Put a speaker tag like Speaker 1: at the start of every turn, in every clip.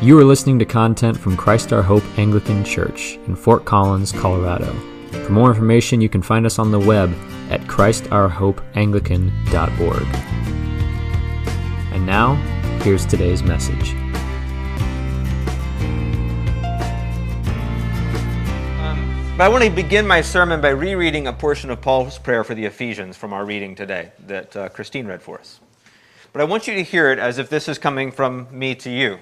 Speaker 1: You are listening to content from Christ Our Hope Anglican Church in Fort Collins, Colorado. For more information, you can find us on the web at christourhopeanglican.org. And now, here's today's message.
Speaker 2: Um, I want to begin my sermon by rereading a portion of Paul's prayer for the Ephesians from our reading today that uh, Christine read for us. But I want you to hear it as if this is coming from me to you.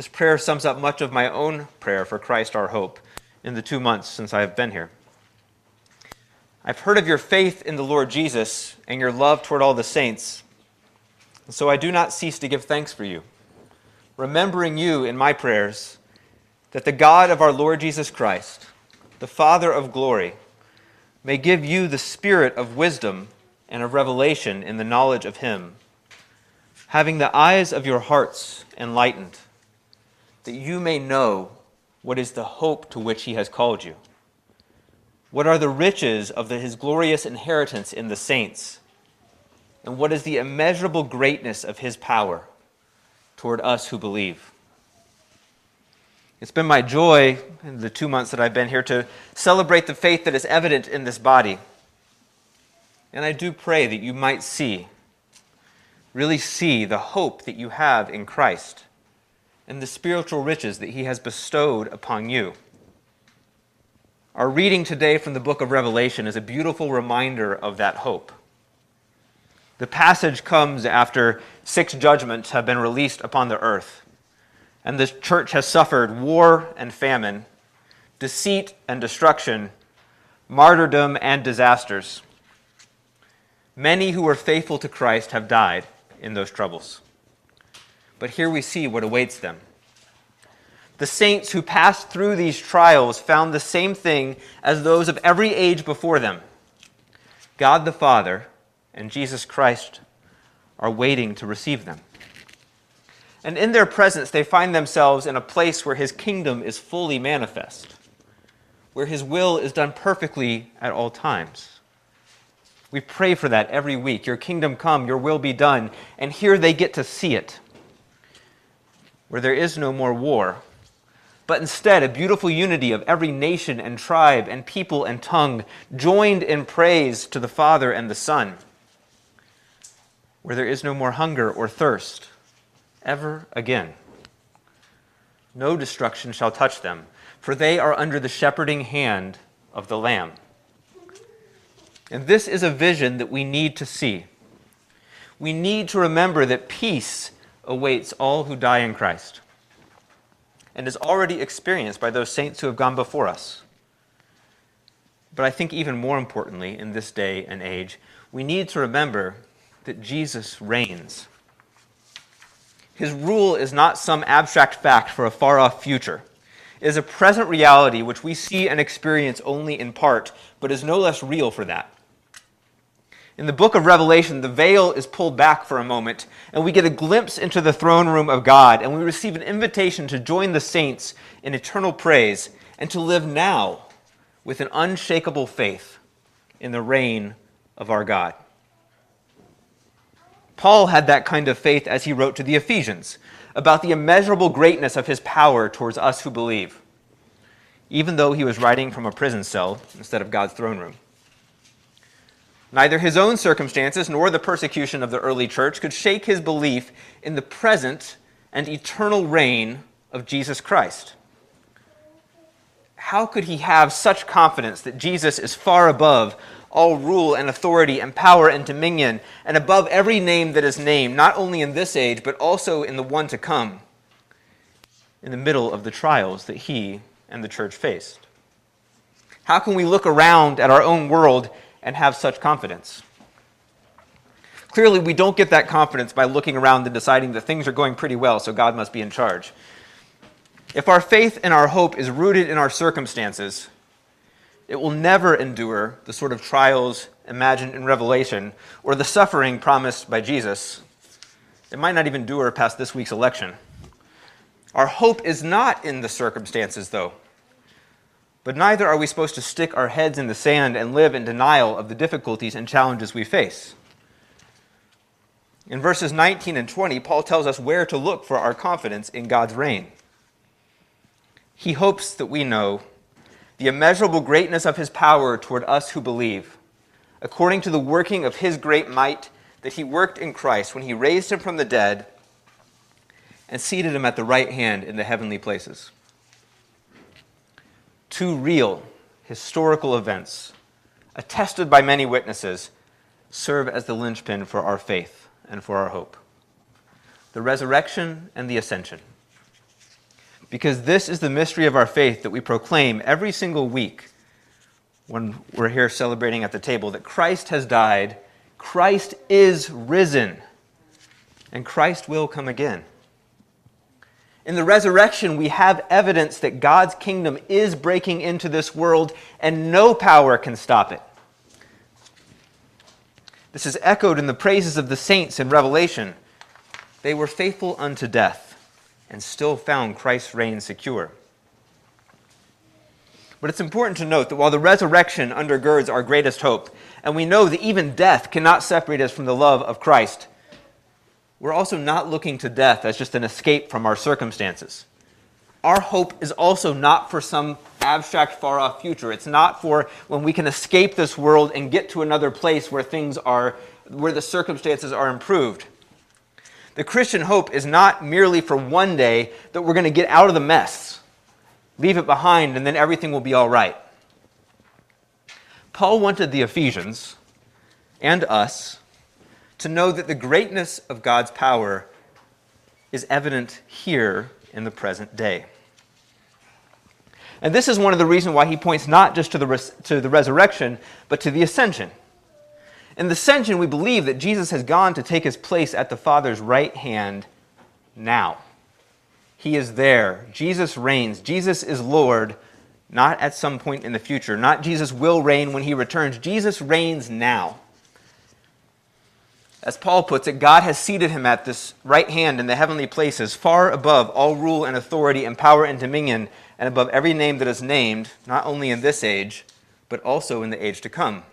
Speaker 2: This prayer sums up much of my own prayer for Christ our hope in the two months since I have been here. I've heard of your faith in the Lord Jesus and your love toward all the saints, and so I do not cease to give thanks for you, remembering you in my prayers, that the God of our Lord Jesus Christ, the Father of glory, may give you the spirit of wisdom and of revelation in the knowledge of Him, having the eyes of your hearts enlightened, that you may know what is the hope to which He has called you what are the riches of the, his glorious inheritance in the saints? And what is the immeasurable greatness of his power toward us who believe? It's been my joy in the two months that I've been here to celebrate the faith that is evident in this body. And I do pray that you might see, really see the hope that you have in Christ and the spiritual riches that he has bestowed upon you. Our reading today from the book of Revelation is a beautiful reminder of that hope. The passage comes after six judgments have been released upon the earth, and the church has suffered war and famine, deceit and destruction, martyrdom and disasters. Many who were faithful to Christ have died in those troubles. But here we see what awaits them the saints who passed through these trials found the same thing as those of every age before them. God the Father and Jesus Christ are waiting to receive them. And in their presence, they find themselves in a place where His kingdom is fully manifest, where His will is done perfectly at all times. We pray for that every week. Your kingdom come, your will be done. And here they get to see it, where there is no more war, but instead a beautiful unity of every nation and tribe and people and tongue, joined in praise to the Father and the Son, where there is no more hunger or thirst ever again. No destruction shall touch them, for they are under the shepherding hand of the Lamb. And this is a vision that we need to see. We need to remember that peace awaits all who die in Christ and is already experienced by those saints who have gone before us. But I think even more importantly, in this day and age, we need to remember that Jesus reigns. His rule is not some abstract fact for a far off future. It is a present reality which we see and experience only in part, but is no less real for that. In the book of Revelation, the veil is pulled back for a moment, and we get a glimpse into the throne room of God, and we receive an invitation to join the saints in eternal praise and to live now with an unshakable faith in the reign of our God. Paul had that kind of faith as he wrote to the Ephesians about the immeasurable greatness of his power towards us who believe, even though he was writing from a prison cell instead of God's throne room. Neither his own circumstances nor the persecution of the early church could shake his belief in the present and eternal reign of Jesus Christ. How could he have such confidence that Jesus is far above all rule and authority and power and dominion, and above every name that is named, not only in this age, but also in the one to come, in the middle of the trials that he and the church faced? How can we look around at our own world and have such confidence. Clearly, we don't get that confidence by looking around and deciding that things are going pretty well, so God must be in charge. If our faith and our hope is rooted in our circumstances, it will never endure the sort of trials imagined in Revelation or the suffering promised by Jesus. It might not even endure past this week's election. Our hope is not in the circumstances, though. But neither are we supposed to stick our heads in the sand and live in denial of the difficulties and challenges we face. In verses 19 and 20, Paul tells us where to look for our confidence in God's reign. He hopes that we know the immeasurable greatness of his power toward us who believe, according to the working of his great might that he worked in Christ when he raised him from the dead and seated him at the right hand in the heavenly places. Two real historical events, attested by many witnesses, serve as the linchpin for our faith and for our hope the resurrection and the ascension. Because this is the mystery of our faith that we proclaim every single week when we're here celebrating at the table that Christ has died, Christ is risen, and Christ will come again. In the resurrection, we have evidence that God's kingdom is breaking into this world and no power can stop it. This is echoed in the praises of the saints in Revelation. They were faithful unto death and still found Christ's reign secure. But it's important to note that while the resurrection undergirds our greatest hope, and we know that even death cannot separate us from the love of Christ, we're also not looking to death as just an escape from our circumstances. Our hope is also not for some abstract, far off future. It's not for when we can escape this world and get to another place where things are, where the circumstances are improved. The Christian hope is not merely for one day that we're going to get out of the mess, leave it behind, and then everything will be all right. Paul wanted the Ephesians and us to know that the greatness of God's power is evident here in the present day. And this is one of the reasons why he points not just to the, res- to the resurrection, but to the ascension. In the ascension, we believe that Jesus has gone to take his place at the Father's right hand now. He is there. Jesus reigns. Jesus is Lord, not at some point in the future. Not Jesus will reign when he returns. Jesus reigns now. As Paul puts it, God has seated him at this right hand in the heavenly places, far above all rule and authority and power and dominion, and above every name that is named, not only in this age, but also in the age to come.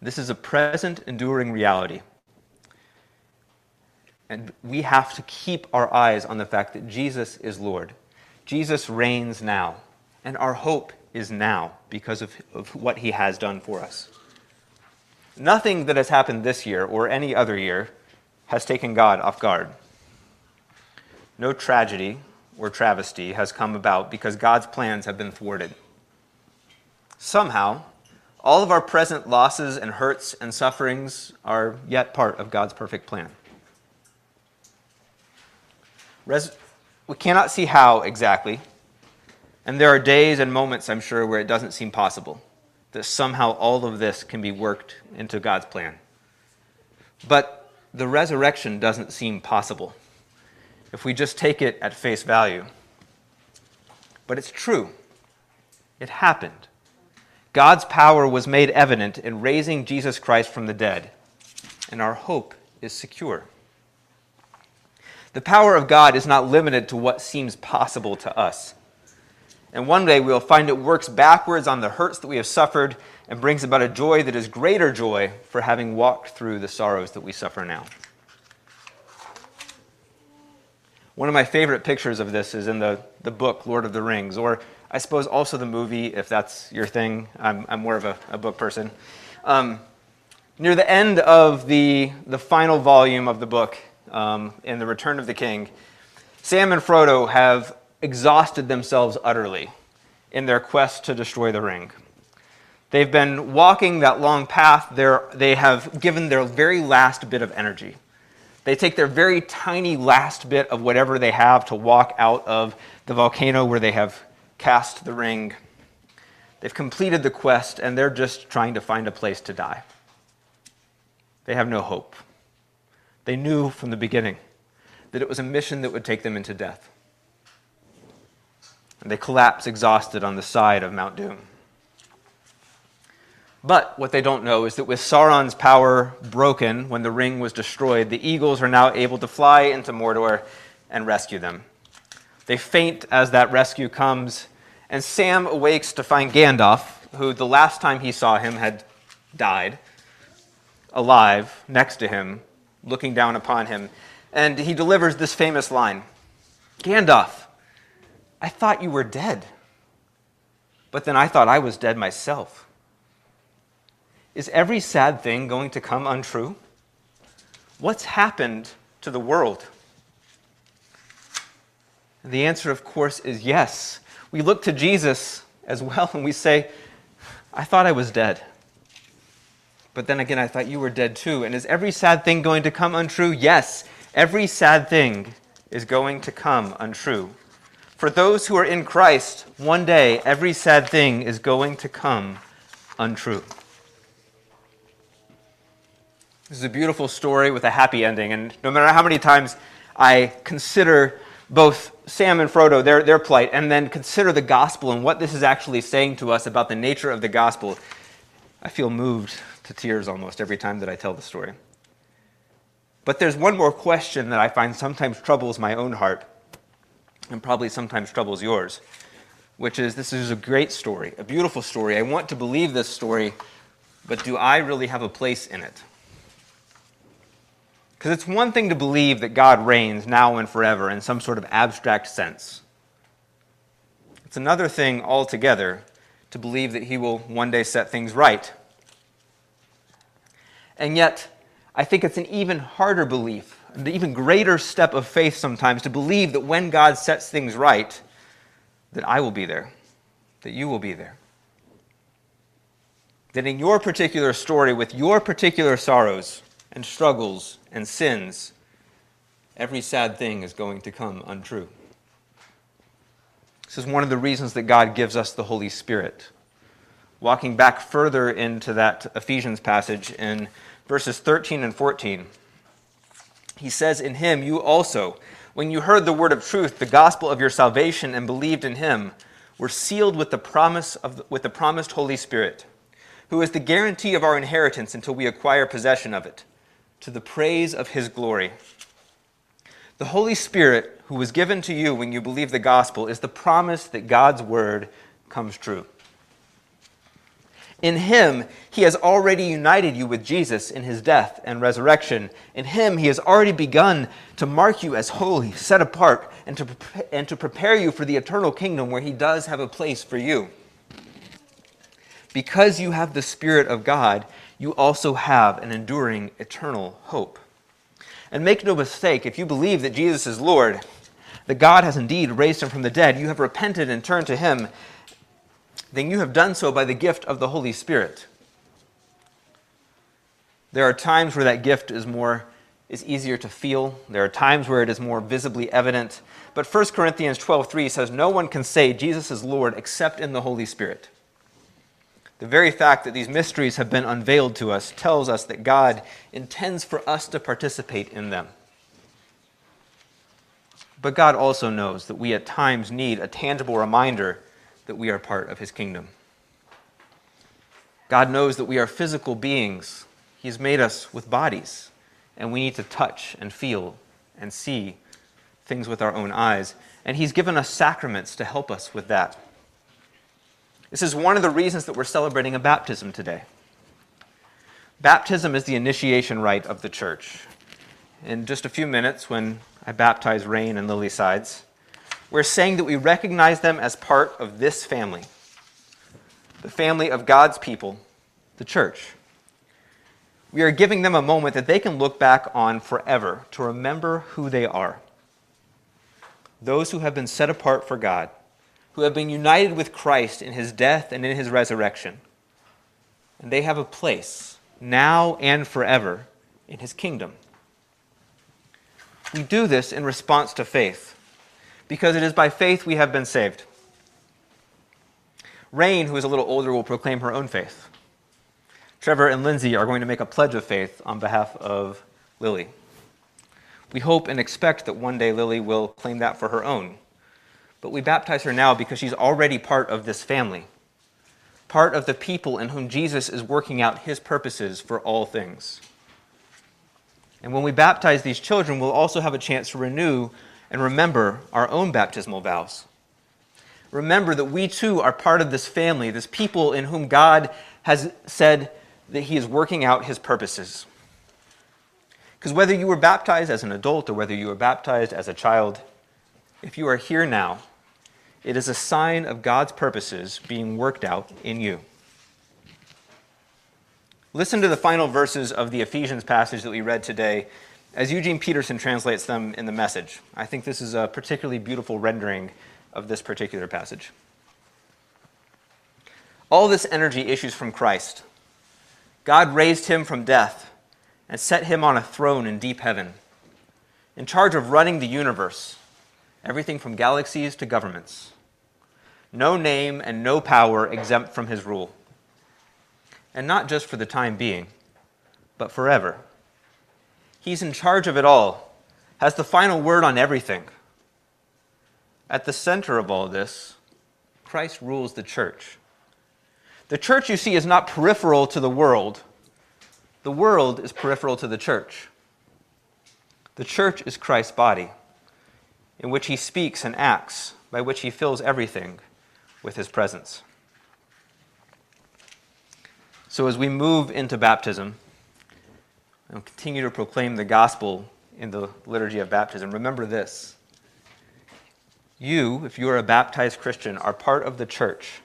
Speaker 2: This is a present, enduring reality. And we have to keep our eyes on the fact that Jesus is Lord. Jesus reigns now, and our hope is now because of, of what he has done for us. Nothing that has happened this year or any other year has taken God off guard. No tragedy or travesty has come about because God's plans have been thwarted. Somehow, all of our present losses and hurts and sufferings are yet part of God's perfect plan. Res- we cannot see how exactly, and there are days and moments, I'm sure, where it doesn't seem possible that somehow all of this can be worked into God's plan. But the resurrection doesn't seem possible if we just take it at face value. But it's true, it happened. God's power was made evident in raising Jesus Christ from the dead, and our hope is secure. The power of God is not limited to what seems possible to us. And one day we'll find it works backwards on the hurts that we have suffered and brings about a joy that is greater joy for having walked through the sorrows that we suffer now. One of my favorite pictures of this is in the, the book Lord of the Rings, or I suppose also the movie, if that's your thing. I'm, I'm more of a, a book person. Um, near the end of the, the final volume of the book, um, in The Return of the King, Sam and Frodo have exhausted themselves utterly in their quest to destroy the ring. They've been walking that long path. They're, they have given their very last bit of energy. They take their very tiny last bit of whatever they have to walk out of the volcano where they have cast the ring. They've completed the quest and they're just trying to find a place to die. They have no hope. They knew from the beginning that it was a mission that would take them into death and they collapse exhausted on the side of Mount Doom. But what they don't know is that with Sauron's power broken when the ring was destroyed, the eagles are now able to fly into Mordor and rescue them. They faint as that rescue comes, and Sam awakes to find Gandalf, who the last time he saw him had died, alive next to him, looking down upon him. And he delivers this famous line Gandalf, I thought you were dead, but then I thought I was dead myself. Is every sad thing going to come untrue? What's happened to the world? The answer, of course, is yes. We look to Jesus as well and we say, I thought I was dead. But then again, I thought you were dead too. And is every sad thing going to come untrue? Yes, every sad thing is going to come untrue. For those who are in Christ, one day every sad thing is going to come untrue. This is a beautiful story with a happy ending. And no matter how many times I consider both Sam and Frodo, their, their plight, and then consider the gospel and what this is actually saying to us about the nature of the gospel, I feel moved to tears almost every time that I tell the story. But there's one more question that I find sometimes troubles my own heart, and probably sometimes troubles yours, which is this is a great story, a beautiful story. I want to believe this story, but do I really have a place in it? Because it's one thing to believe that God reigns now and forever in some sort of abstract sense. It's another thing altogether to believe that He will one day set things right. And yet, I think it's an even harder belief, an even greater step of faith sometimes to believe that when God sets things right, that I will be there, that you will be there. That in your particular story, with your particular sorrows, and struggles and sins, every sad thing is going to come untrue. This is one of the reasons that God gives us the Holy Spirit. Walking back further into that Ephesians passage in verses 13 and 14, he says, In him you also, when you heard the word of truth, the gospel of your salvation, and believed in him, were sealed with the promise of the, with the promised Holy Spirit, who is the guarantee of our inheritance until we acquire possession of it to the praise of his glory. The Holy Spirit, who was given to you when you believe the gospel, is the promise that God's word comes true. In him, he has already united you with Jesus in his death and resurrection. In him, he has already begun to mark you as holy, set apart, and to, and to prepare you for the eternal kingdom where he does have a place for you. Because you have the Spirit of God, you also have an enduring eternal hope. And make no mistake, if you believe that Jesus is Lord, that God has indeed raised him from the dead, you have repented and turned to him, then you have done so by the gift of the Holy Spirit. There are times where that gift is more is easier to feel. There are times where it is more visibly evident. But 1 Corinthians 12:3 says no one can say Jesus is Lord except in the Holy Spirit. The very fact that these mysteries have been unveiled to us tells us that God intends for us to participate in them. But God also knows that we at times need a tangible reminder that we are part of His kingdom. God knows that we are physical beings. He's made us with bodies, and we need to touch and feel and see things with our own eyes. And He's given us sacraments to help us with that. This is one of the reasons that we're celebrating a baptism today. Baptism is the initiation rite of the church. In just a few minutes, when I baptize Rain and Lily Sides, we're saying that we recognize them as part of this family, the family of God's people, the church. We are giving them a moment that they can look back on forever to remember who they are. Those who have been set apart for God who have been united with Christ in his death and in his resurrection. And they have a place, now and forever, in his kingdom. We do this in response to faith, because it is by faith we have been saved. Rain, who is a little older, will proclaim her own faith. Trevor and Lindsay are going to make a pledge of faith on behalf of Lily. We hope and expect that one day Lily will claim that for her own but we baptize her now because she's already part of this family, part of the people in whom Jesus is working out his purposes for all things. And when we baptize these children, we'll also have a chance to renew and remember our own baptismal vows. Remember that we too are part of this family, this people in whom God has said that he is working out his purposes. Because whether you were baptized as an adult or whether you were baptized as a child, if you are here now, it is a sign of God's purposes being worked out in you. Listen to the final verses of the Ephesians passage that we read today as Eugene Peterson translates them in the message. I think this is a particularly beautiful rendering of this particular passage. All this energy issues from Christ. God raised him from death and set him on a throne in deep heaven, in charge of running the universe, everything from galaxies to governments. No name and no power exempt from his rule. And not just for the time being, but forever. He's in charge of it all, has the final word on everything. At the center of all this, Christ rules the church. The church, you see, is not peripheral to the world the world is peripheral to the church. The church is Christ's body, in which he speaks and acts, by which he fills everything with his presence. So, as we move into baptism and continue to proclaim the gospel in the liturgy of baptism, remember this. You, if you are a baptized Christian, are part of the church.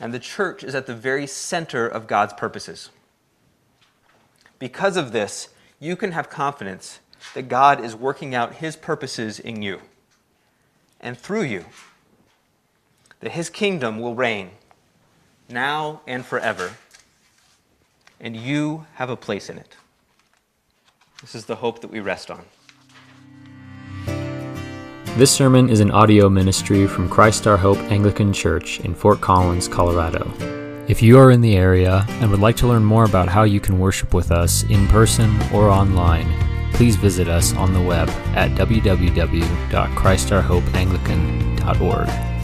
Speaker 2: And the church is at the very center of God's purposes. Because of this, you can have confidence that God is working out his purposes in you and through you, that his kingdom will reign now and forever, and you have a place in it. This is the hope that we rest on.
Speaker 1: This sermon is an audio ministry from Christ Our Hope Anglican Church in Fort Collins, Colorado. If you are in the area and would like to learn more about how you can worship with us in person or online, please visit us on the web at www.christourhopeanglican.org.